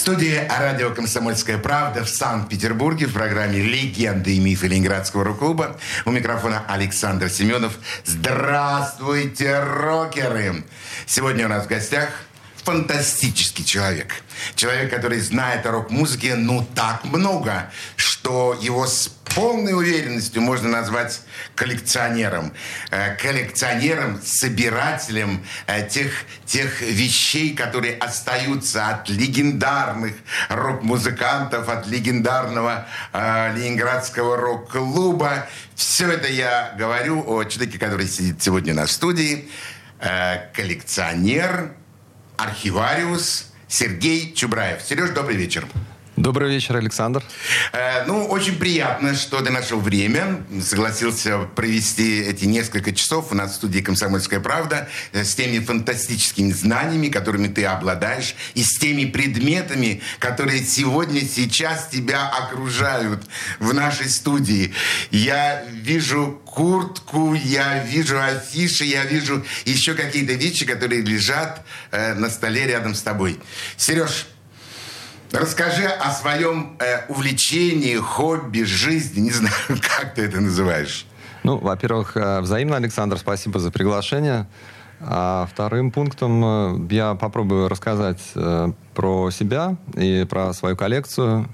Студии радио «Комсомольская правда» в Санкт-Петербурге в программе «Легенды и мифы Ленинградского рок-клуба». У микрофона Александр Семенов. Здравствуйте, рокеры! Сегодня у нас в гостях фантастический человек. Человек, который знает о рок-музыке, ну, так много, что его с полной уверенностью можно назвать коллекционером. Э, коллекционером, собирателем э, тех, тех вещей, которые остаются от легендарных рок-музыкантов, от легендарного э, ленинградского рок-клуба. Все это я говорю о человеке, который сидит сегодня на студии. Э, коллекционер, архивариус Сергей Чубраев. Сереж, добрый вечер. Добрый вечер, Александр. Э, ну, очень приятно, что ты нашел время, согласился провести эти несколько часов у нас в студии «Комсомольская правда» с теми фантастическими знаниями, которыми ты обладаешь, и с теми предметами, которые сегодня, сейчас тебя окружают в нашей студии. Я вижу куртку, я вижу афиши, я вижу еще какие-то вещи, которые лежат э, на столе рядом с тобой. Сереж, Расскажи о своем э, увлечении, хобби, жизни. Не знаю, как ты это называешь. Ну, во-первых, э, взаимно, Александр, спасибо за приглашение. А вторым пунктом э, я попробую рассказать э, про себя и про свою коллекцию,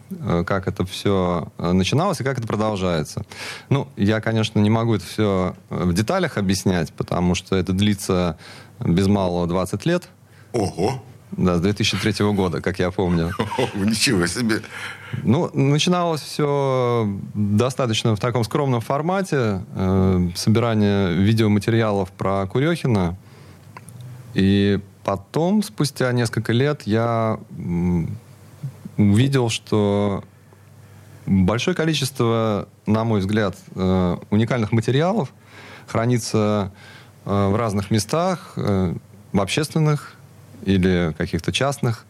как это все начиналось и как это продолжается. Ну, я, конечно, не могу это все в деталях объяснять, потому что это длится без малого 20 лет. Ого! Да, с 2003 года, как я помню. Ничего себе. Ну, начиналось все достаточно в таком скромном формате. Э, собирание видеоматериалов про Курехина. И потом, спустя несколько лет, я увидел, что большое количество, на мой взгляд, э, уникальных материалов хранится э, в разных местах, э, в общественных или каких-то частных.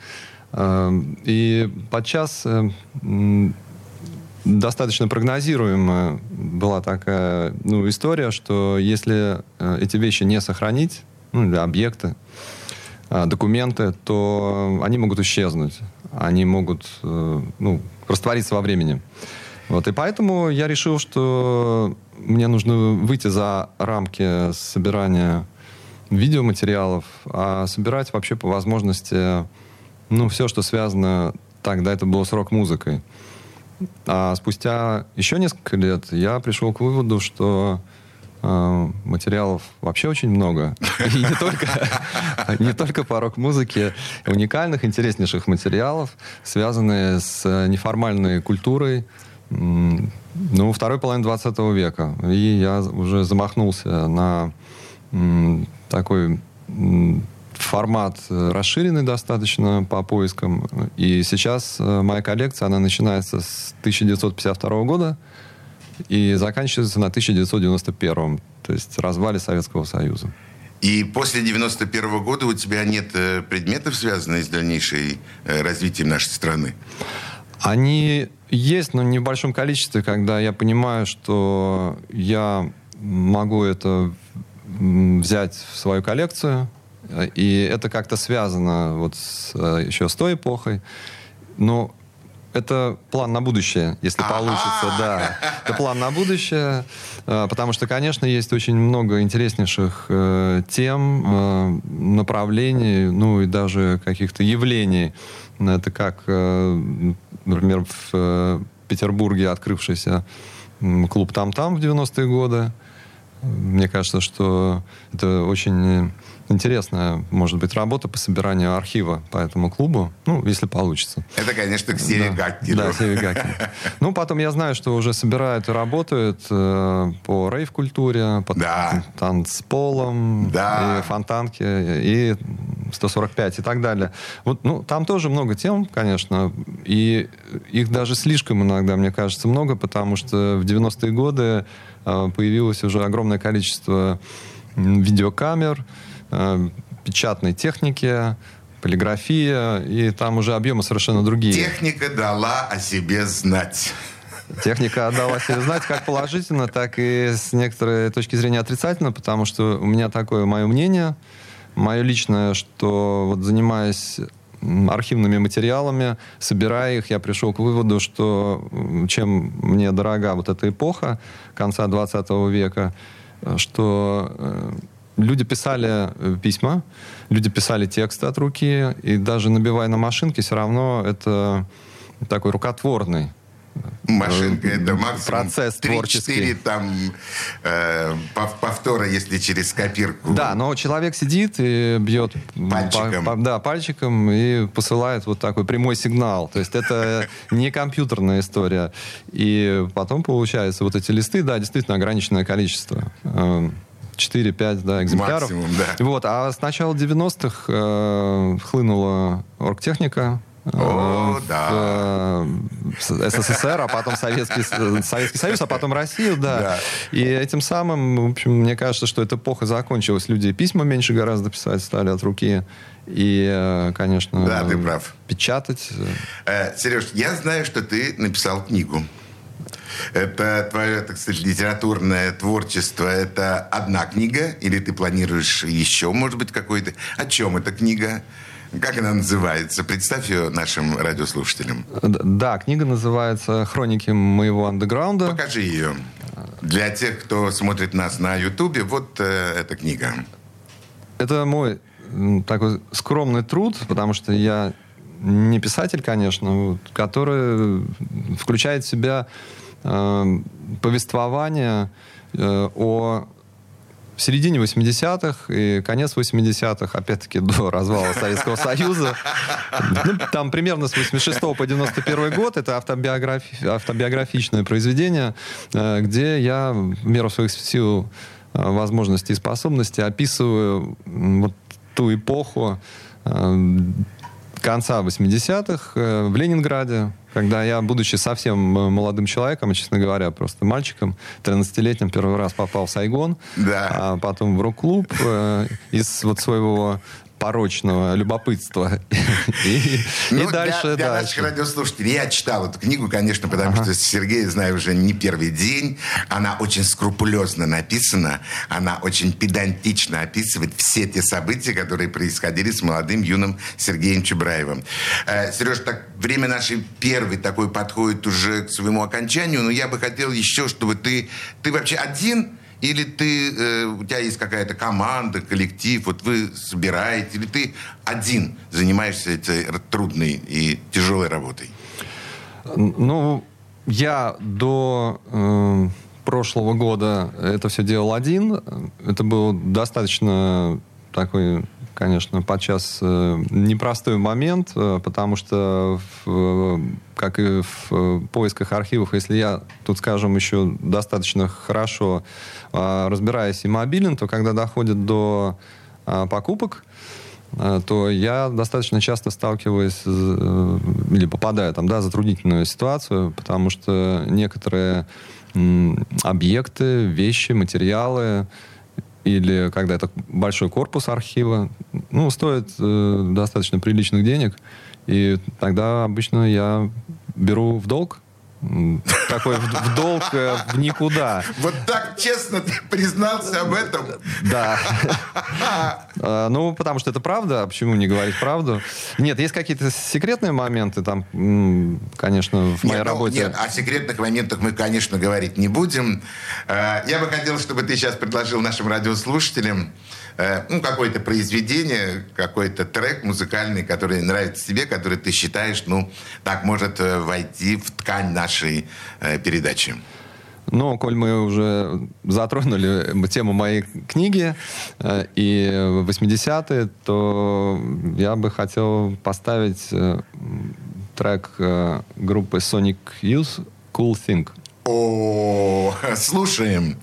Эм, и подчас э, достаточно прогнозируемая была такая ну, история, что если э, эти вещи не сохранить, ну, или объекты, э, документы, то они могут исчезнуть. Они могут ну, раствориться во времени. Вот, и поэтому я решил, что мне нужно выйти за рамки собирания видеоматериалов, а собирать вообще по возможности ну, все, что связано... Тогда это было с рок-музыкой. А спустя еще несколько лет я пришел к выводу, что э, материалов вообще очень много. И не только, не только по рок-музыке. Уникальных, интереснейших материалов, связанные с неформальной культурой, ну, второй половины 20 века. И я уже замахнулся на такой формат э, расширенный достаточно по поискам. И сейчас э, моя коллекция, она начинается с 1952 года и заканчивается на 1991, то есть развале Советского Союза. И после 91 года у тебя нет э, предметов, связанных с дальнейшей развитием нашей страны? Они есть, но в большом количестве, когда я понимаю, что я могу это взять в свою коллекцию. И это как-то связано вот с, э, еще с той эпохой. Но это план на будущее, если получится, да. Это план на будущее, э, потому что, конечно, есть очень много интереснейших э, тем, направлений, ну и даже каких-то явлений. Это как, например, в Петербурге открывшийся клуб «Там-там» в 90-е годы. Мне кажется, что это очень интересная, может быть, работа по собиранию архива по этому клубу, ну, если получится. Это, конечно, к Севе да. Гаккину. Да, Севе Гаккину. Ну, потом я знаю, что уже собирают и работают э, по рейв-культуре, по да. танцполам, да. и фонтанке, и 145 и так далее. Вот, ну, там тоже много тем, конечно, и их даже слишком иногда, мне кажется, много, потому что в 90-е годы появилось уже огромное количество видеокамер, э, печатной техники, полиграфия, и там уже объемы совершенно другие. Техника дала о себе знать. Техника отдала себе знать как положительно, так и с некоторой точки зрения отрицательно, потому что у меня такое мое мнение, мое личное, что вот занимаясь архивными материалами, собирая их, я пришел к выводу, что чем мне дорога вот эта эпоха конца 20 века, что э, люди писали э, письма, люди писали тексты от руки, и даже набивая на машинке, все равно это такой рукотворный Машинка это максимум процесс 3, творческий. 4 там э, повтора, если через копирку. Да, но человек сидит и бьет пальчиком. По, по, да, пальчиком и посылает вот такой прямой сигнал. То есть это не компьютерная история. И потом получается вот эти листы, да, действительно ограниченное количество. 4-5 эм, да, экземпляров. Максимум, да. Вот, а с начала 90-х э, хлынула оргтехника, о, в да. Э, СССР, а потом Советский, Советский Союз, а потом Россию, да. да. И этим самым, в общем, мне кажется, что эта эпоха закончилась. Люди письма меньше гораздо писать стали от руки. И, э, конечно, да, ты прав. печатать. Э, Сереж, я знаю, что ты написал книгу. Это твое, так сказать, литературное творчество. Это одна книга? Или ты планируешь еще, может быть, какой-то? О чем эта книга? Как она называется? Представь ее нашим радиослушателям. Да, книга называется «Хроники моего андеграунда». Покажи ее. Для тех, кто смотрит нас на Ютубе, вот э, эта книга. Это мой такой скромный труд, потому что я не писатель, конечно, который включает в себя э, повествование э, о в середине 80-х и конец 80-х, опять-таки до развала Советского Союза. Ну, там примерно с 86 по 91 год это автобиографи... автобиографичное произведение, э, где я в меру своих сил, э, возможностей и способностей описываю вот ту эпоху э, конца 80-х в Ленинграде, когда я, будучи совсем э, молодым человеком, честно говоря, просто мальчиком, 13-летним, первый раз попал в Сайгон, да. а потом в рок-клуб э, из вот своего порочного любопытства. И, ну, дальше, для, для наших радиослушателей я читал эту книгу, конечно, потому ага. что Сергея знаю уже не первый день. Она очень скрупулезно написана, она очень педантично описывает все те события, которые происходили с молодым юным Сергеем Чебраевым. Э, Сереж, так время нашей первой такой подходит уже к своему окончанию, но я бы хотел еще, чтобы ты... Ты вообще один или ты, э, у тебя есть какая-то команда, коллектив, вот вы собираете, или ты один занимаешься этой трудной и тяжелой работой? Ну, я до э, прошлого года это все делал один. Это был достаточно такой конечно, подчас э, непростой момент, э, потому что, в, как и в э, поисках архивов, если я тут, скажем, еще достаточно хорошо разбираюсь и мобилен, то когда доходит до покупок, то я достаточно часто сталкиваюсь или попадаю там, да, в затруднительную ситуацию, потому что некоторые объекты, вещи, материалы, или когда это большой корпус архива, ну, стоит э, достаточно приличных денег. И тогда обычно я беру в долг такой в, долг э, в никуда. Вот так честно ты признался об этом. Да. А, ну, потому что это правда. А почему не говорить правду? Нет, есть какие-то секретные моменты там, конечно, в моей ну, работе. Нет, о секретных моментах мы, конечно, говорить не будем. А, я бы хотел, чтобы ты сейчас предложил нашим радиослушателям Э, ну, какое-то произведение, какой-то трек музыкальный, который нравится тебе, который ты считаешь, ну, так может э, войти в ткань нашей э, передачи. Ну, коль мы уже затронули тему моей книги э, и 80-е, то я бы хотел поставить э, трек э, группы Sonic Youth «Cool Thing». О, слушаем.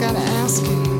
Gotta ask you.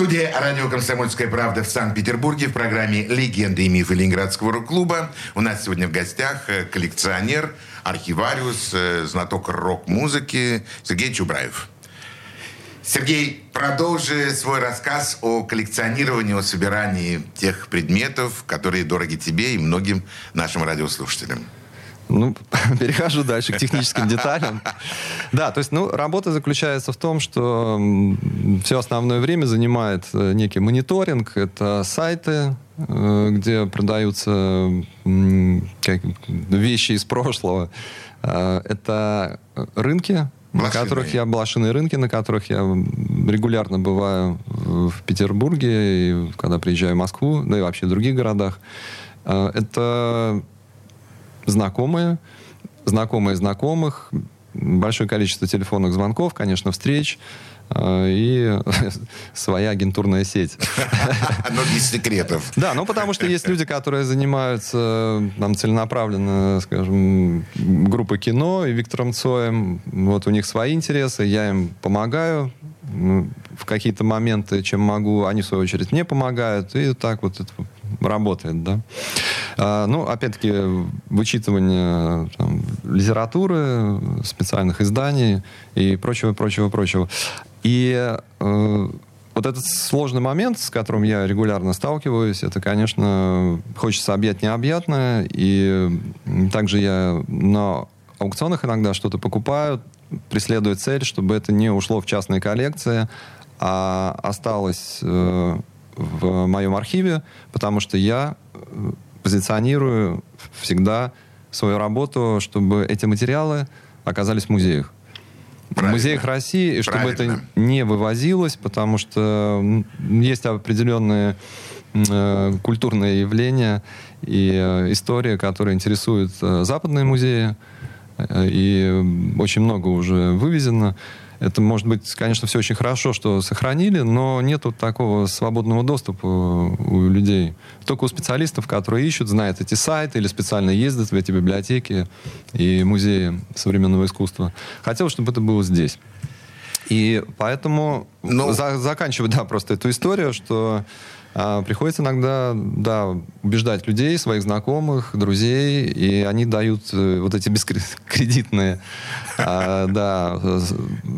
В студии радио «Комсомольская правда» в Санкт-Петербурге в программе «Легенды и мифы Ленинградского рок-клуба». У нас сегодня в гостях э, коллекционер, архивариус, э, знаток рок-музыки Сергей Чубраев. Сергей, продолжи свой рассказ о коллекционировании, о собирании тех предметов, которые дороги тебе и многим нашим радиослушателям. Ну, перехожу дальше к техническим деталям. Да, то есть, ну, работа заключается в том, что все основное время занимает э, некий мониторинг. Это сайты, э, где продаются как, вещи из прошлого. Э, Это рынки, на Блошиные. которых я блошиные рынки, на которых я регулярно бываю в Петербурге, и когда приезжаю в Москву, да и вообще в других городах. Это знакомые, знакомые знакомых, большое количество телефонных звонков, конечно, встреч э, и своя агентурная сеть. Но без секретов. Да, ну потому что есть люди, которые занимаются там целенаправленно, скажем, группой кино и Виктором Цоем. Вот у них свои интересы, я им помогаю в какие-то моменты, чем могу. Они, в свою очередь, мне помогают. И так вот это работает, да. А, ну, опять-таки, вычитывание там, литературы, специальных изданий и прочего, прочего, прочего. И э, вот этот сложный момент, с которым я регулярно сталкиваюсь, это, конечно, хочется объять необъятное. И также я на аукционах иногда что-то покупаю, преследую цель, чтобы это не ушло в частные коллекции, а осталось э, в моем архиве, потому что я э, позиционирую всегда свою работу, чтобы эти материалы оказались в музеях. Правильно. В музеях России, и чтобы Правильно. это не вывозилось, потому что есть определенные э, культурные явления и э, история, которые интересуют э, западные музеи, и м, очень много уже вывезено. Это, может быть, конечно, все очень хорошо, что сохранили, но нет вот такого свободного доступа у людей. Только у специалистов, которые ищут, знают эти сайты или специально ездят в эти библиотеки и музеи современного искусства. Хотелось, чтобы это было здесь. И поэтому Ну- за- заканчиваю, да, просто эту историю, что а, приходится иногда, да, убеждать людей, своих знакомых, друзей, и они дают э, вот эти бескредитные, а, да,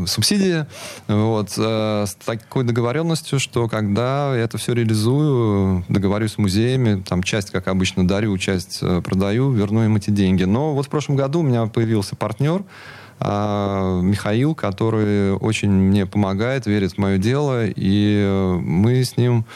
субсидии, вот, э, с такой договоренностью, что когда я это все реализую, договорюсь с музеями, там часть, как обычно, дарю, часть э, продаю, верну им эти деньги. Но вот в прошлом году у меня появился партнер, а, Михаил, который очень мне помогает, верит в мое дело, и мы с ним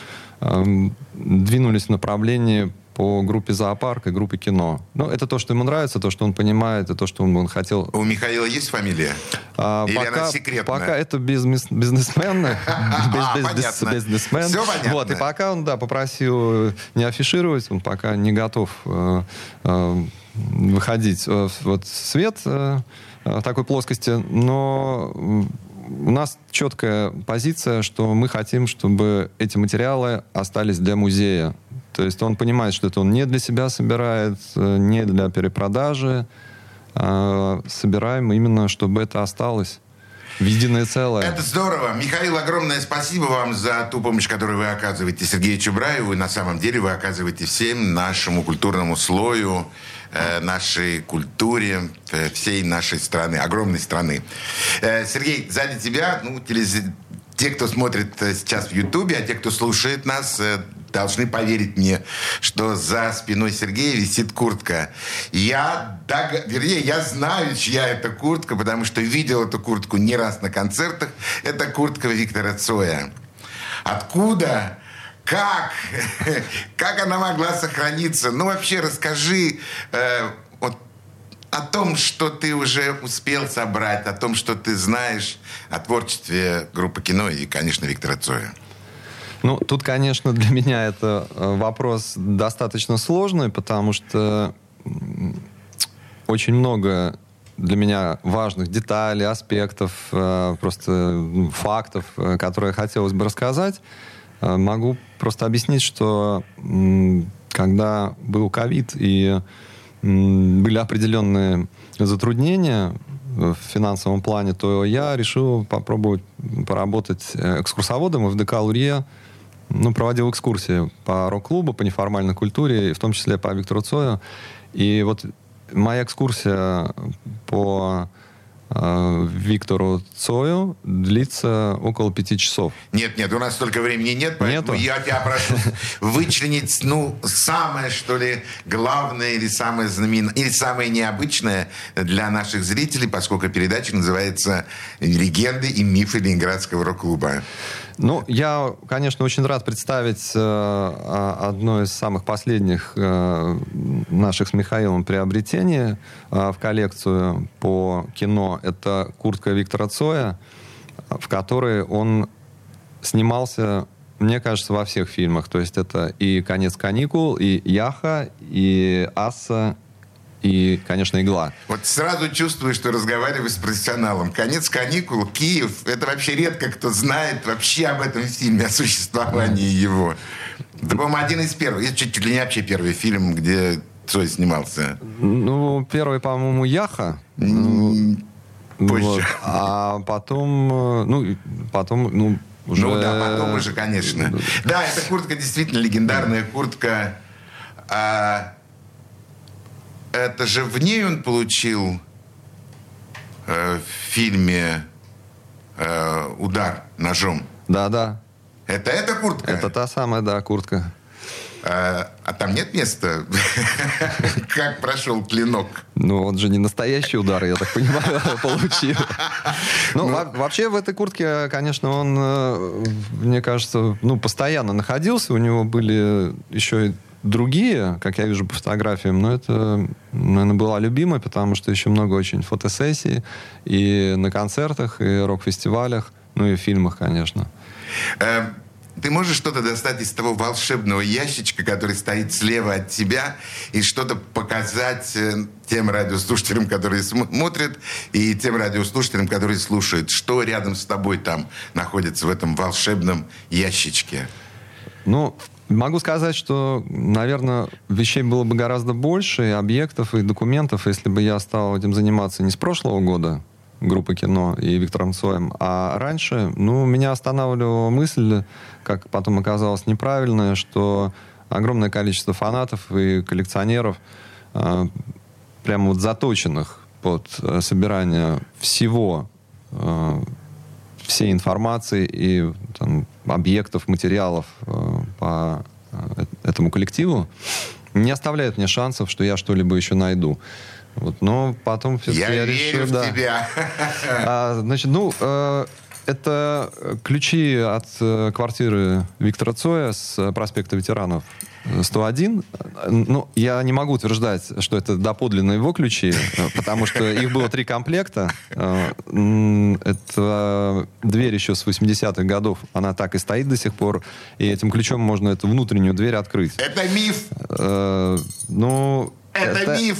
двинулись в направлении по группе зоопарк и группе кино. Ну, это то, что ему нравится, то, что он понимает, это то, что он, он хотел. У Михаила есть фамилия? А, Или пока, она секретная? пока это бизнес, бизнесмен, без- А, без- понятно. бизнесмен. Вот, и пока он, да, попросил не афишировать, он пока не готов э, э, выходить э, в свет в такой плоскости, но у нас четкая позиция, что мы хотим, чтобы эти материалы остались для музея. То есть он понимает, что это он не для себя собирает, э, не для перепродажи, а собираем именно, чтобы это осталось. в единое целое. Это здорово. Михаил, огромное спасибо вам за ту помощь, которую вы оказываете Сергею Чубраеву. И на самом деле вы оказываете всем нашему культурному слою, нашей культуре, э, всей нашей страны, огромной страны. Э, Сергей, сзади тебя, ну, телез... те, кто смотрит э, сейчас в Ютубе, а те, кто слушает нас, э, должны поверить мне, что за спиной Сергея висит куртка. Я, дог... вернее, я знаю, чья это куртка, потому что видел эту куртку не раз на концертах. Это куртка Виктора Цоя. Откуда? Как? Как она могла сохраниться? Ну, вообще, расскажи э, вот о том, что ты уже успел собрать, о том, что ты знаешь о творчестве группы кино и, конечно, Виктора Цоя. Ну, тут, конечно, для меня это э, вопрос достаточно сложный, потому что очень много для меня важных деталей, аспектов, э, просто фактов, э, которые хотелось бы рассказать. Э, Могу просто объяснить, что когда был ковид и были определенные затруднения в финансовом плане, то я решил попробовать поработать э, экскурсоводом в ДК «Лурье». Ну, проводил экскурсии по рок-клубу, по неформальной культуре, и в том числе по Виктору Цою. И вот моя экскурсия по Виктору Цою длится около пяти часов. Нет, нет, у нас столько времени нет, поэтому Нету? я тебя прошу вычленить, ну, самое, что ли, главное или самое знаменитое, или самое необычное для наших зрителей, поскольку передача называется «Легенды и мифы Ленинградского рок-клуба». Ну, я, конечно, очень рад представить э, а- одно из самых последних э, наших с Михаилом приобретений э, в коллекцию по кино. Это куртка Виктора Цоя, в которой он снимался, мне кажется, во всех фильмах. То есть это и «Конец каникул», и «Яха», и «Асса», и, конечно, «Игла». Вот сразу чувствую, что разговариваю с профессионалом. Конец каникул, Киев. Это вообще редко кто знает вообще об этом фильме, о существовании его. Это, по-моему, один из первых. Это чуть ли не вообще первый фильм, где Цой снимался. Ну, первый, по-моему, «Яха». Ну, Позже. вот. А потом, э, ну, потом, ну, уже... Ну да, потом уже, конечно. Да, эта куртка действительно легендарная куртка. А, это же в ней он получил э, в фильме э, удар ножом. Да-да. Это эта куртка? Это та самая, да, куртка. А, а там нет места? Как прошел клинок? Ну, он же не настоящий удар, я так понимаю, получил. Ну, во- вообще в этой куртке, конечно, он, э, мне кажется, ну, постоянно находился. У него были еще другие, как я вижу по фотографиям, но это, наверное, была любимая, потому что еще много очень фотосессий и на концертах, и рок-фестивалях, ну и в фильмах, конечно. Э, Ты можешь что-то достать из того волшебного ящичка, который стоит слева от тебя, и что-то показать э, тем радиослушателям, которые смотрят, и тем радиослушателям, которые слушают, что рядом с тобой там находится в этом волшебном ящичке? Ну, могу сказать, что, наверное, вещей было бы гораздо больше, и объектов, и документов, если бы я стал этим заниматься не с прошлого года, группы кино и Виктором Цоем, а раньше, ну, меня останавливала мысль, как потом оказалось неправильная, что огромное количество фанатов и коллекционеров, э, прямо вот заточенных под э, собирание всего э, всей информации и там, объектов, материалов э, по э, этому коллективу, не оставляет мне шансов, что я что-либо еще найду. Вот, но потом все-таки Я, я, верю решил, в да. тебя. А, значит, ну, э, это ключи от э, квартиры Виктора Цоя с э, проспекта ветеранов 101. Э, Ну, я не могу утверждать, что это доподлинно его ключи, э, потому что их было три комплекта. Э, Это дверь еще с 80-х годов, она так и стоит до сих пор, и этим ключом можно эту внутреннюю дверь открыть. Это миф. Э, Ну, Это миф.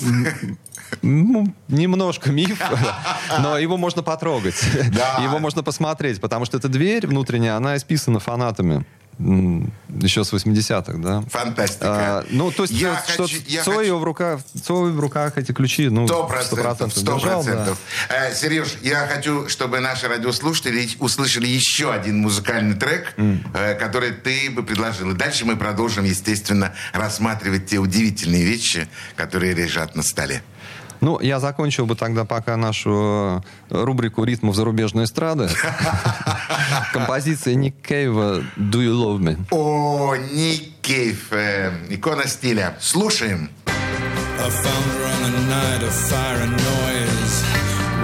ну, немножко миф, но его можно потрогать. Да. Его можно посмотреть, потому что эта дверь внутренняя, она исписана фанатами. Еще с 80-х, да. Фантастика. А, ну, то есть, Я что хочу- я Цой хочу- в руках, Цой в руках эти ключи, ну, Сто процентов, сто держал, да. Э, Сереж, я хочу, чтобы наши радиослушатели услышали еще один музыкальный трек, э, который ты бы предложил. И дальше мы продолжим, естественно, рассматривать те удивительные вещи, которые лежат на столе. Ну, я закончил бы тогда пока нашу э, рубрику ритмов зарубежной эстрады. Композиция Ник Кейва «Do You Love Me». О, Ник Кейв, э, икона стиля. Слушаем. I found her on a night of fire and noise.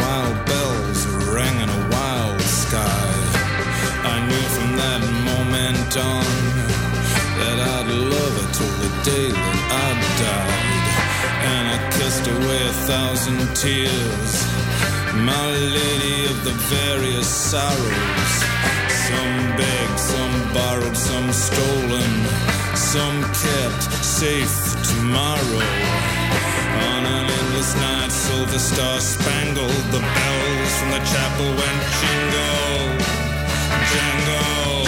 Wild bells rang in a wild sky. I knew from that moment on a thousand tears. My lady of the various sorrows. Some begged, some borrowed, some stolen, some kept safe tomorrow. On an endless night, silver star spangled, the bells from the chapel went jingle, jangle.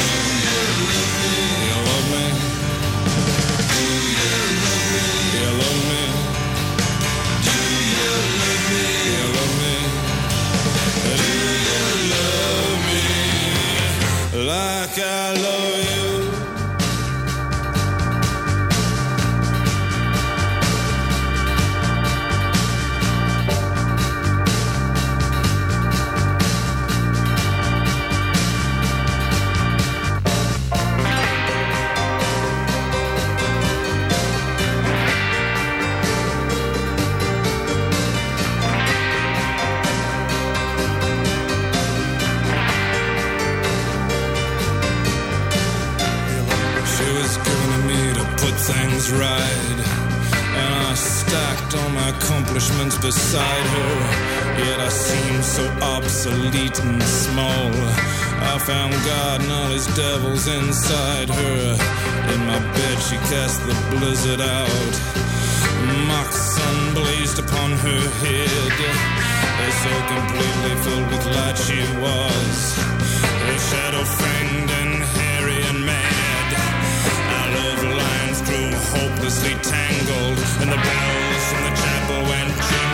His devils inside her. In my bed, she cast the blizzard out. Mock sun blazed upon her head. So completely filled with light she was. Her shadow fanged and hairy and mad. Our love lines grew hopelessly tangled, and the bells from the chapel went jingle,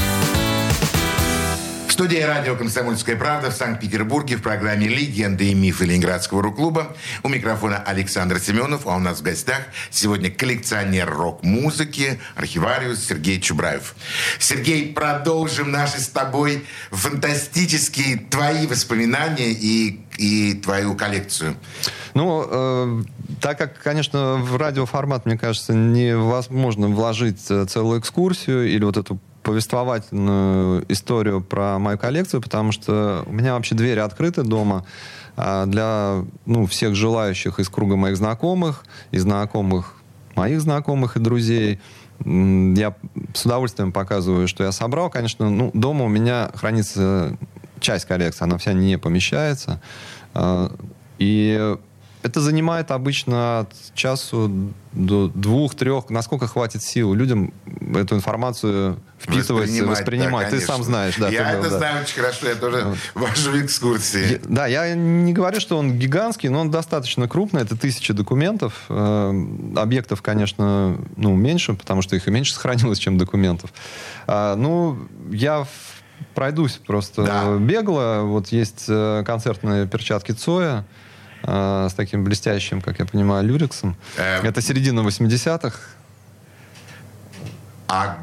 Студии радио «Комсомольская правда» в Санкт-Петербурге в программе «Легенды и мифы Ленинградского рок-клуба». У микрофона Александр Семенов, а у нас в гостях сегодня коллекционер рок-музыки, архивариус Сергей Чубраев. Сергей, продолжим наши с тобой фантастические твои воспоминания и, и твою коллекцию. Ну, э, так как, конечно, в радиоформат, мне кажется, невозможно вложить э, целую экскурсию или вот эту повествовательную историю про мою коллекцию, потому что у меня вообще двери открыты дома а, для ну, всех желающих из круга моих знакомых, и знакомых моих знакомых и друзей. Я с удовольствием показываю, что я собрал. Конечно, ну, дома у меня хранится часть коллекции, она вся не помещается. А, И это занимает обычно от часу до двух-трех, насколько хватит сил людям эту информацию впитывать, Воспринимать, воспринимать. да, Ты сам знаешь, да. Я ты был, это да. знаю очень хорошо, я тоже вожу экскурсии. Я- Да, я не говорю, что он гигантский, но он достаточно крупный. Это тысячи документов. Э, Объектов, конечно, ну, меньше, потому что их и меньше сохранилось, чем документов. А, ну, я пройдусь просто Да. бегло. Вот есть э, концертные перчатки Цоя э, с таким блестящим, как я понимаю, люрексом. Эм. Это середина 80-х. А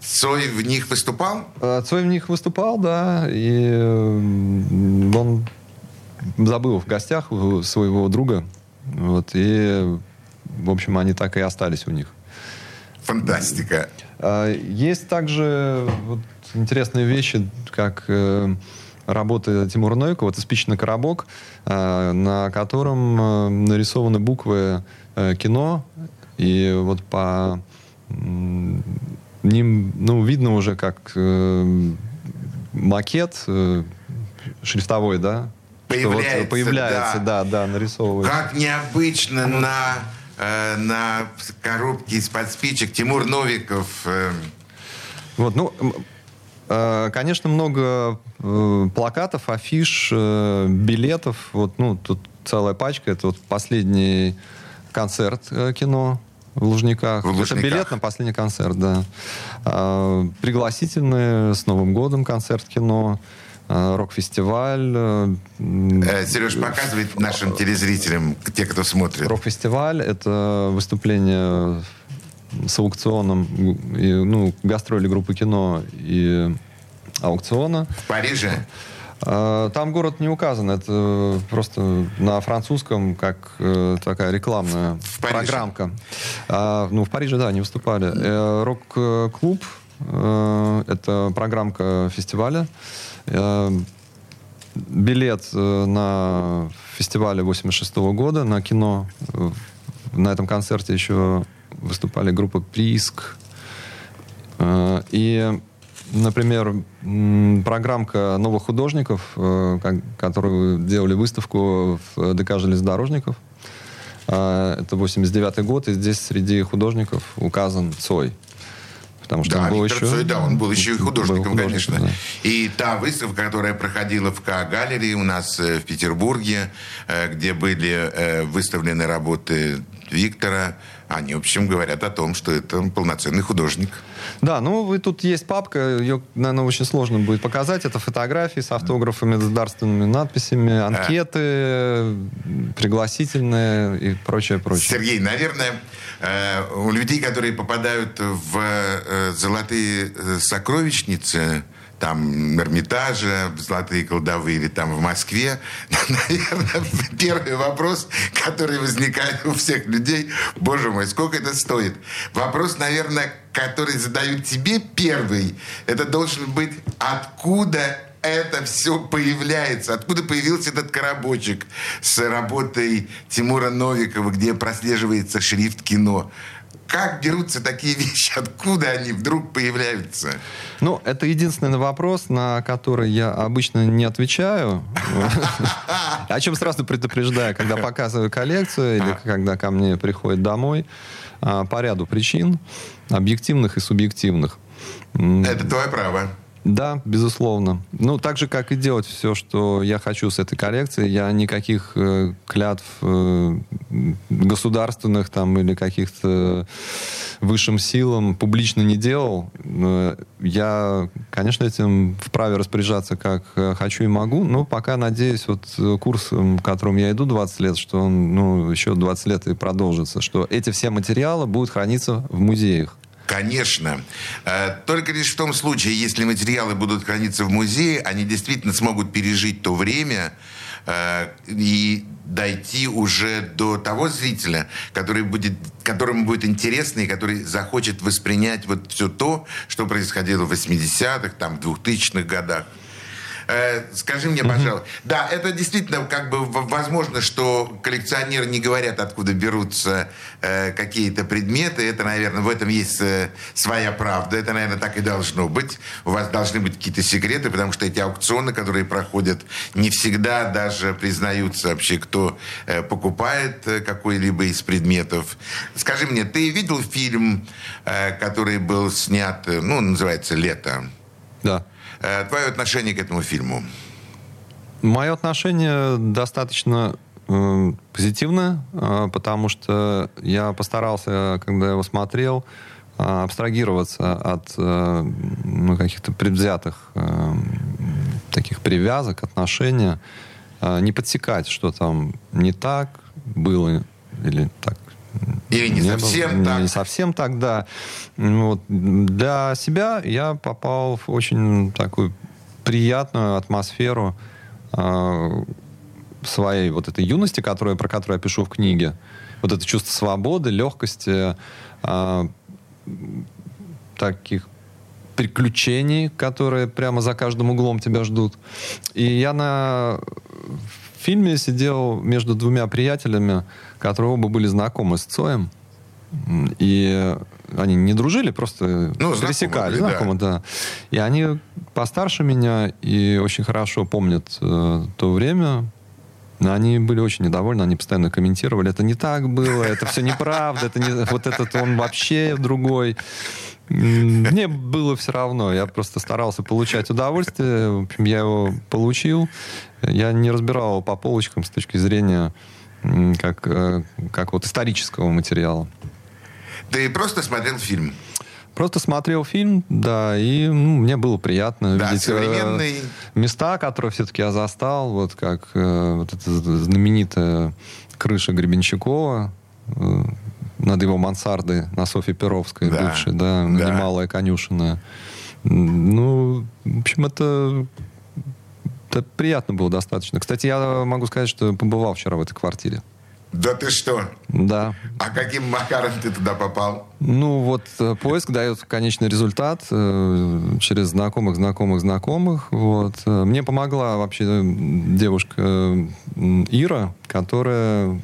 Цой в них выступал? А Цой в них выступал, да, и он забыл в гостях у своего друга. Вот, и, в общем, они так и остались у них. Фантастика. А, Есть также вот интересные вещи, как э, работы Тимура Новикова. Это спичный коробок, на котором э, нарисованы буквы э, кино. И вот по ним, ну, видно уже как э, макет э, шрифтовой, да? Что вот Появляется, появляется, да, да, нарисовывается. Как необычно на, э, на коробке из-под спичек Тимур Новиков. э, Вот, ну, э, конечно, много э, плакатов, афиш, э, билетов. Вот, ну, тут целая пачка. Это вот последний концерт э, кино в Лужниках. В Лужниках. Это билет на последний концерт, да. Пригласительные с Новым годом концерт кино. Рок-фестиваль. э, э, Сереж, показывает нашим телезрителям, те, кто смотрит. Рок-фестиваль — это выступление с аукционом, и, ну, гастроли группы кино и аукциона. В Париже. А, Там город не указан, это просто на французском, как э, такая рекламная В программка. А, ну, в Париже, да, не выступали. Э, Рок-клуб, э, это программка фестиваля. Э, Билет э, на фестивале 86 года, на кино. Э, На этом концерте еще выступали группа Приск. Э, И, например, программка новых художников, э, ко- которые делали выставку в ДК железнодорожников. Э, Это 89 год, и здесь среди художников указан Цой. Потому что Да, он был Виктор еще... Цой, да, он был еще и был художником, художником, конечно. да. И та выставка, которая проходила в К-галерее у нас в Петербурге, где были выставлены работы Виктора, они, в общем, говорят о том, что это полноценный художник. Да, ну вы тут есть папка, ее, наверное, очень сложно будет показать. Это фотографии с автографами, дарственными надписями, анкеты, пригласительные и прочее, прочее. Сергей, наверное, э, у людей, которые попадают в э, золотые э, сокровищницы, там, Эрмитажа, Золотые колдовые или там в Москве, наверное, первый вопрос, который возникает у всех людей, боже мой, сколько это стоит? Вопрос, наверное, который задают тебе первый, это должен быть, откуда это все появляется. Откуда появился этот коробочек с работой Тимура Новикова, где прослеживается шрифт кино? Как берутся такие вещи? Откуда они вдруг появляются? Ну, это единственный вопрос, на который я обычно не отвечаю. О чем сразу предупреждаю, когда показываю коллекцию или когда ко мне приходит домой. а, По ряду причин, объективных и субъективных. Это твое право. Да, безусловно. Ну, так же, как и делать все, что я хочу с этой коллекцией, я никаких э, клятв э, государственных там или каких-то высшим силам публично не делал. Э, Я, конечно, этим вправе распоряжаться как э, хочу и могу, но пока надеюсь, вот э, курс, которым я иду 20 лет, что он ну, еще 20 лет и продолжится, что эти все материалы будут храниться в музеях. Конечно. Э, Только лишь в том случае, если материалы будут храниться в музее, они действительно смогут пережить то время э, и дойти уже до того зрителя, который будет, которому будет интересно и который захочет воспринять вот все то, что происходило в 80-х, там, 2000-х годах. Э, Скажи мне, пожалуйста, да, это действительно как бы возможно, что коллекционеры не говорят, откуда берутся э, какие-то предметы. Это, наверное, в этом есть э, своя правда. Это, наверное, так и должно быть. У вас должны быть какие-то секреты, потому что эти аукционы, которые проходят, не всегда даже признаются вообще, кто покупает какой-либо из предметов. Скажи мне, ты видел фильм, который был снят, ну, называется «Лето»? Да. Э, Твое отношение к этому фильму? Мое отношение достаточно э, позитивное, э, потому что я постарался, когда его смотрел, э, абстрагироваться от э, ну, каких-то предвзятых э, таких привязок, отношения, э, не подсекать, что там не так было или так Или не было. совсем Не- так. Не совсем так, да. Ну, Вот. Для себя я попал в очень такую приятную атмосферу э, своей вот этой юности, которую, про которую я пишу в книге. Вот это чувство свободы, легкости, э, таких приключений, которые прямо за каждым углом тебя ждут. И я на фильме сидел между двумя приятелями, которые оба были знакомы с Цоем. И они не дружили, просто Ну, пересекали, знакомы да. да. И они постарше меня и очень хорошо помнят э, то время. Они были очень недовольны, они постоянно комментировали, это не так было, это все неправда, это не, вот этот он вообще другой. Мне было все равно, я просто старался получать удовольствие, я его получил. Я не разбирал его по полочкам с точки зрения как, э, как вот исторического материала. Ты просто смотрел фильм. Просто смотрел фильм, да, и ну, мне было приятно Да, видеть э, современный. места, которые все-таки я застал, вот как э, вот эта знаменитая крыша Гребенщикова э, над его мансардой на Софье Перовской, Да, бывшей, да, да. немалая конюшина. Ну, в общем, это, это приятно было достаточно. Кстати, я могу сказать, что побывал вчера в этой квартире. Да ты что? Да, А каким макаром ты туда попал? Ну вот э, поиск дает конечный результат э, через знакомых, знакомых, знакомых. Вот. Э, Мне помогла вообще девушка Ира, которая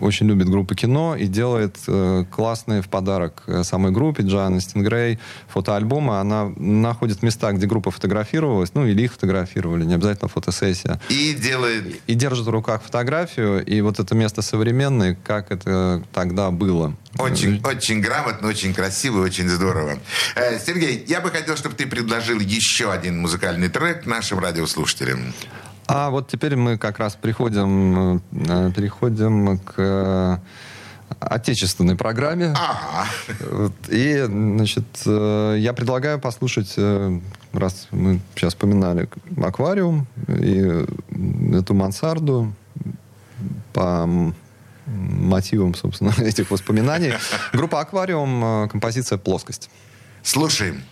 очень любит группы кино и делает э, классные в подарок э, самой группе Джоанны Стингрей фотоальбомы. Она находит места, где группа фотографировалась, ну или их фотографировали, не обязательно фотосессия И делает... и держит в руках фотографию, и вот это место современное, как это тогда было. Очень, очень грамотно, очень красиво, очень здорово. Э, Сергей, я бы хотел, чтобы ты предложил еще один музыкальный трек нашим радиослушателям. А вот теперь мы как раз приходим, э, переходим к э, отечественной программе. Ага. Вот, И, значит, э, я предлагаю послушать, раз мы сейчас вспоминали аквариум и эту мансарду по мотивам, собственно, этих воспоминаний. Группа «Аквариум», композиция «Плоскость». Слушаем.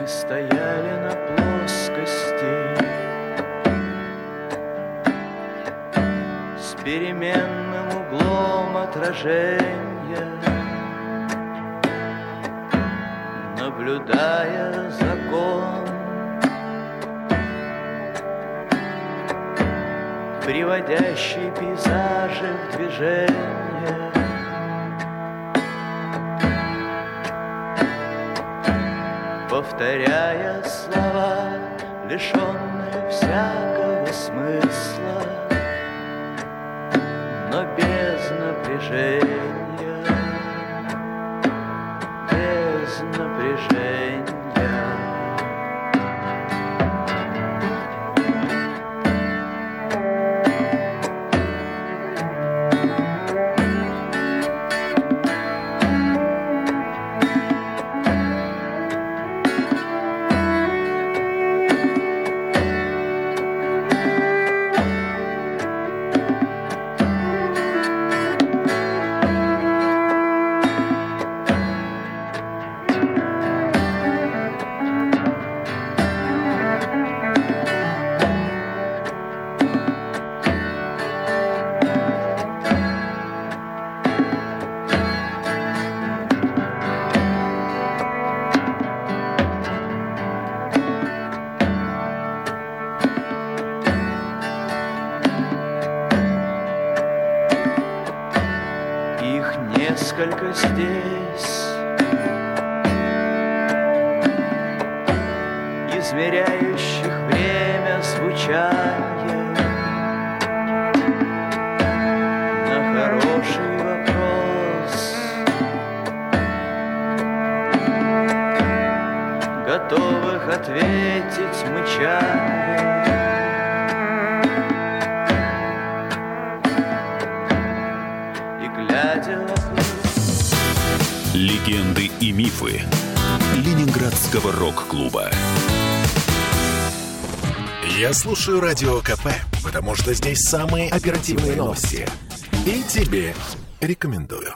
Мы стояли переменным углом отражения Наблюдая закон Приводящий пейзажи в движение повторяя слова, лишенные всякого смысла, без слушаю Радио КП, потому что здесь самые оперативные новости. И тебе рекомендую.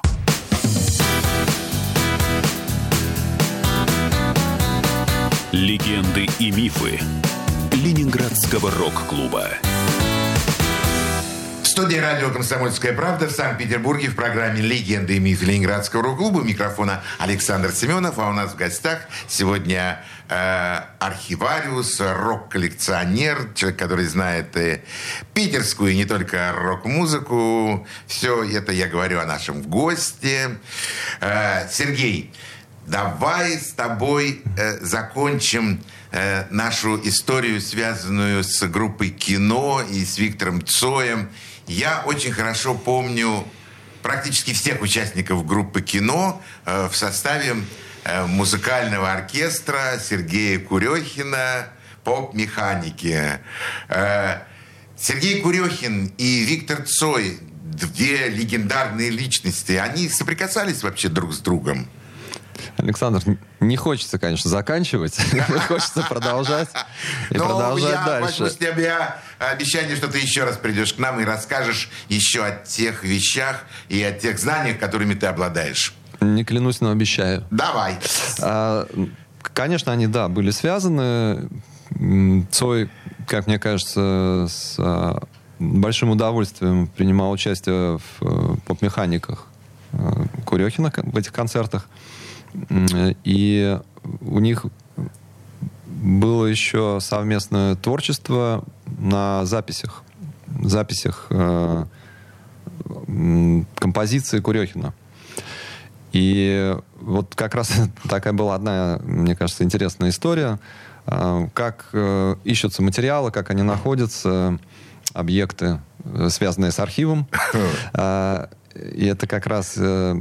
Легенды и мифы Ленинградского рок-клуба. Студии радио «Комсомольская правда» в Санкт-Петербурге в программе «Легенды и мифы Ленинградского рок-клуба». Микрофона Александр Семенов, а у нас в гостях сегодня э, архивариус, рок-коллекционер, человек, который знает и питерскую, и не только рок-музыку. Все это я говорю о нашем госте. Э, Сергей, давай с тобой э, закончим э, нашу историю, связанную с группой кино и с Виктором Цоем. Я очень хорошо помню практически всех участников группы кино э, в составе э, музыкального оркестра Сергея Курехина поп-механики. Э, Сергей Курехин и Виктор Цой, две легендарные личности, они соприкасались вообще друг с другом? Александр, не хочется, конечно, заканчивать. Хочется продолжать и Но продолжать я дальше. возьму с тебя обещание, что ты еще раз придешь к нам и расскажешь еще о тех вещах и о тех знаниях, которыми ты обладаешь. Не клянусь, но обещаю. Давай. А, Конечно, они, да, были связаны. Цой, как мне кажется, с а, большим удовольствием принимал участие в э, поп-механиках э, Курехина в этих концертах. И у них было еще совместное творчество на записях. Записях э, композиции Курехина. И вот как раз такая была одна, мне кажется, интересная история. А, Как э, ищутся материалы, как они находятся, объекты, э, связанные с архивом. А, И это как раз э,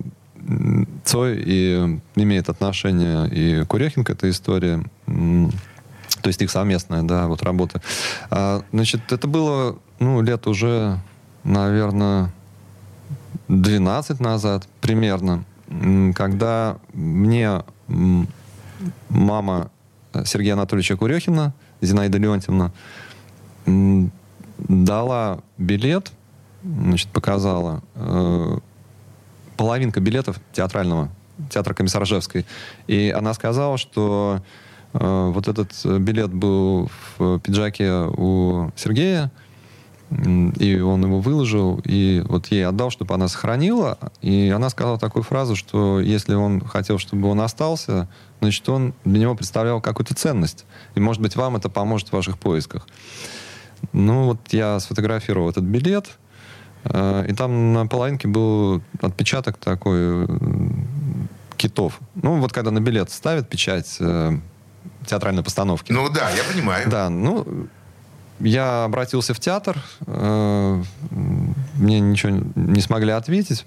Цой и имеет отношение и Курехин к этой истории. То есть их совместная, да, вот работа. А, Значит, это было, ну, лет уже, наверное, 12 назад примерно, когда мне мама Сергея Анатольевича Курехина, Зинаида Леонтьевна, дала билет, значит, показала э, половинка билетов театрального, театра Комиссаржевской. И она сказала, что э, вот этот билет был в пиджаке у Сергея, И он его выложил, и вот ей отдал, чтобы она сохранила. И она сказала такую фразу, что если он хотел, чтобы он остался, значит, он для него представлял какую-то ценность. И, может быть, вам это поможет в ваших поисках. Ну, вот я сфотографировал этот билет, э, и там на половинке был отпечаток такой м, китов. Ну, вот когда на билет ставят печать э, театральной постановки. Ну да, я понимаю. Да, ну, я обратился в театр, э, мне ничего не смогли ответить.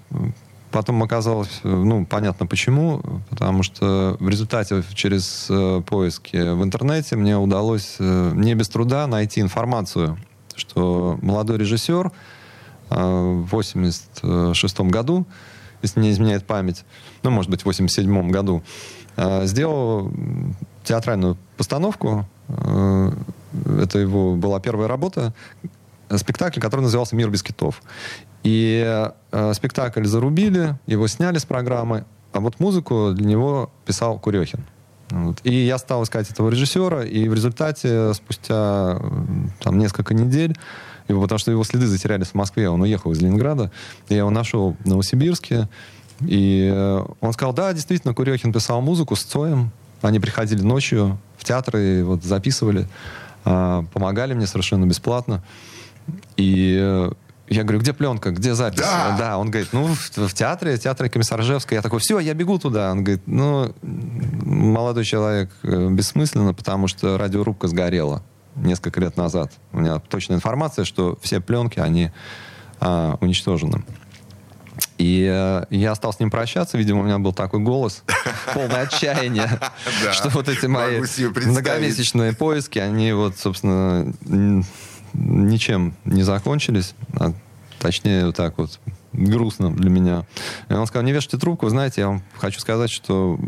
Потом оказалось, э, ну, понятно почему, потому что в результате через э, поиски в интернете мне удалось э, не без труда найти информацию, что молодой режиссер э, в 86 году, если не изменяет память, ну, может быть, в 87 году, э, сделал театральную постановку э, это его была первая работа, э, спектакль, который назывался «Мир без китов». И э, спектакль зарубили, его сняли с программы, а вот музыку для него писал Курехин. Вот. И я стал искать этого режиссера, и в результате спустя э, там, несколько недель, его, потому что его следы затерялись в Москве, он уехал из Ленинграда, я его нашел в Новосибирске, и э, он сказал, да, действительно, Курехин писал музыку с Цоем, они приходили ночью в театр и вот записывали, а, помогали мне совершенно бесплатно. И э, я говорю, где пленка, где запись? Да. да он говорит, ну, в, в театре, в театре Комиссаржевской. Я такой, все, я бегу туда. Он говорит, ну, молодой человек, э, бессмысленно, потому что радиорубка сгорела несколько лет назад. У меня точная информация, что все пленки, они а, уничтожены. И э, я стал с ним прощаться. Видимо, у меня был такой голос, полное отчаяние, что вот эти мои многомесячные поиски, они вот, собственно, ничем не закончились. А точнее, вот так вот грустно для меня. И он сказал, не вешайте трубку. Знаете, я вам хочу сказать, что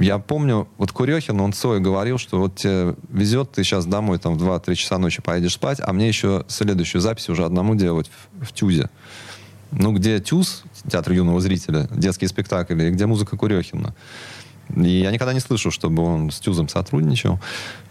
я помню, вот Курехин, он Цой говорил, что вот тебе везет, ты сейчас домой там в 2-3 часа ночи поедешь спать, а мне еще следующую запись уже одному делать в, в ТЮЗе. Ну, где ТЮЗ, театр юного зрителя, детские спектакли, и где музыка Курехина. И я никогда не слышу, чтобы он с Тюзом сотрудничал.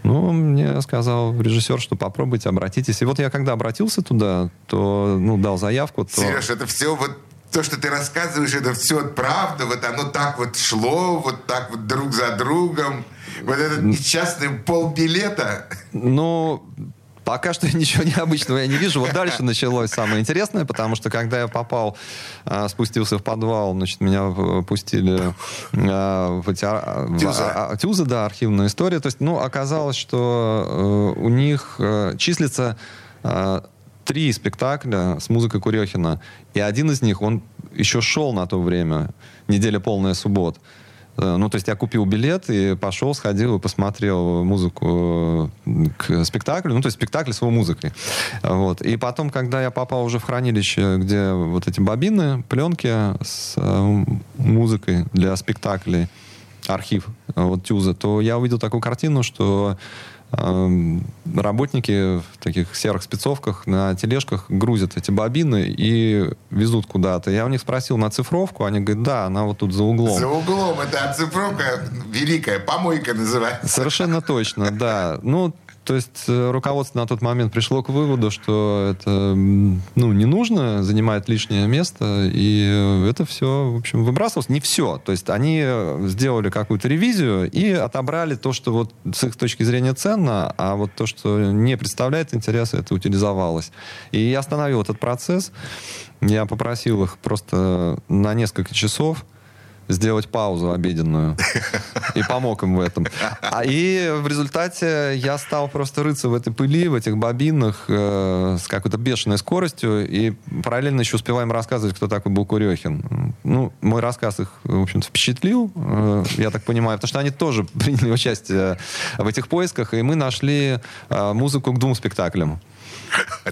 Ну, мне сказал режиссер, что попробуйте, обратитесь. И вот я когда обратился туда, то, ну, дал заявку, то... Сереж, это все вот то, что ты рассказываешь, это все правда, вот оно так вот шло, вот так вот друг за другом. Вот этот несчастный полбилета. Ну, Пока что ничего необычного я не вижу. Вот дальше началось самое интересное, потому что когда я попал, а, спустился в подвал, значит, меня пустили а, в эти... А, Тюза. Тюза, да, архивная история. То есть, ну, оказалось, что э, у них э, числится три спектакля с музыкой Курехина. И один из них, он еще шел на то время, неделя полная суббот. Э, ну, то есть я купил билет и пошел, сходил и посмотрел музыку э, к спектаклю. Ну, то есть спектакль с его музыкой. Вот. И потом, когда я попал уже в хранилище, где вот эти бобины, пленки с э, музыкой для спектаклей, архив вот Тюза, то я увидел такую картину, что работники в таких серых спецовках на тележках грузят эти бобины и везут куда-то. Я у них спросил на цифровку, они говорят, да, она вот тут за углом. За углом, это оцифровка великая, помойка называется. Совершенно точно, да. Ну, то есть э, руководство на тот момент пришло к выводу, что это ну, не нужно, занимает лишнее место, и э, это все, в общем, выбрасывалось. Не все. То есть они э, сделали какую-то ревизию и отобрали то, что вот с их точки зрения ценно, а вот то, что не представляет интереса, это утилизовалось. И я остановил этот процесс. Я попросил их просто на несколько часов сделать паузу обеденную. И помог им в этом. А, и в результате я стал просто рыться в этой пыли, в этих бобинах э, с какой-то бешеной скоростью. И параллельно еще успеваем рассказывать, кто такой был Курехин. Ну, мой рассказ их, в общем-то, впечатлил, э, я так понимаю, потому что они тоже приняли участие в этих поисках, и мы нашли э, музыку к двум спектаклям.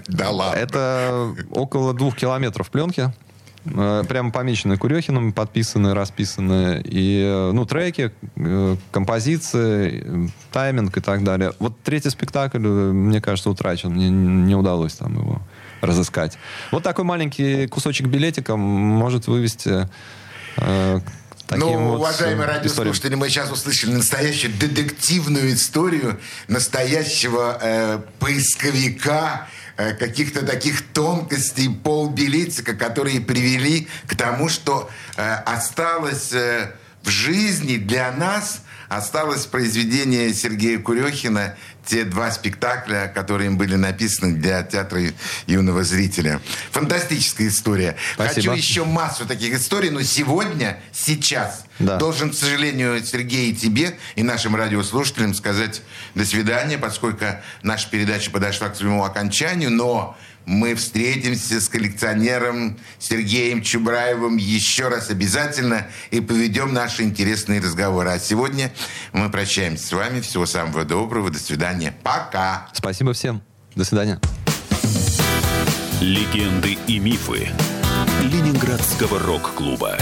Да ладно. Это около двух километров пленки. Э, прямо помечены Курехиным, подписаны, расписаны. И, э, ну, треки, э, композиции, тайминг и так далее. Вот третий спектакль, мне кажется, утрачен. Мне не удалось там его разыскать. Вот такой маленький кусочек билетика может вывести э, Таким ну, вот уважаемые радиослушатели, мы сейчас услышали настоящую детективную историю настоящего э, поисковика, каких-то таких тонкостей полбилетика, которые привели к тому, что э, осталось э, в жизни для нас осталось произведение Сергея Курехина те два спектакля, которые им были написаны для театра юного зрителя. Фантастическая история. Спасибо. Хочу еще массу таких историй, но сегодня, сейчас, да. должен, к сожалению, Сергей, и тебе, и нашим радиослушателям сказать до свидания, поскольку наша передача подошла к своему окончанию, но мы встретимся с коллекционером Сергеем Чубраевым еще раз обязательно и поведем наши интересные разговоры. А сегодня мы прощаемся с вами. Всего самого доброго. До свидания. Пока. Спасибо всем. До свидания. Легенды и мифы Ленинградского рок-клуба.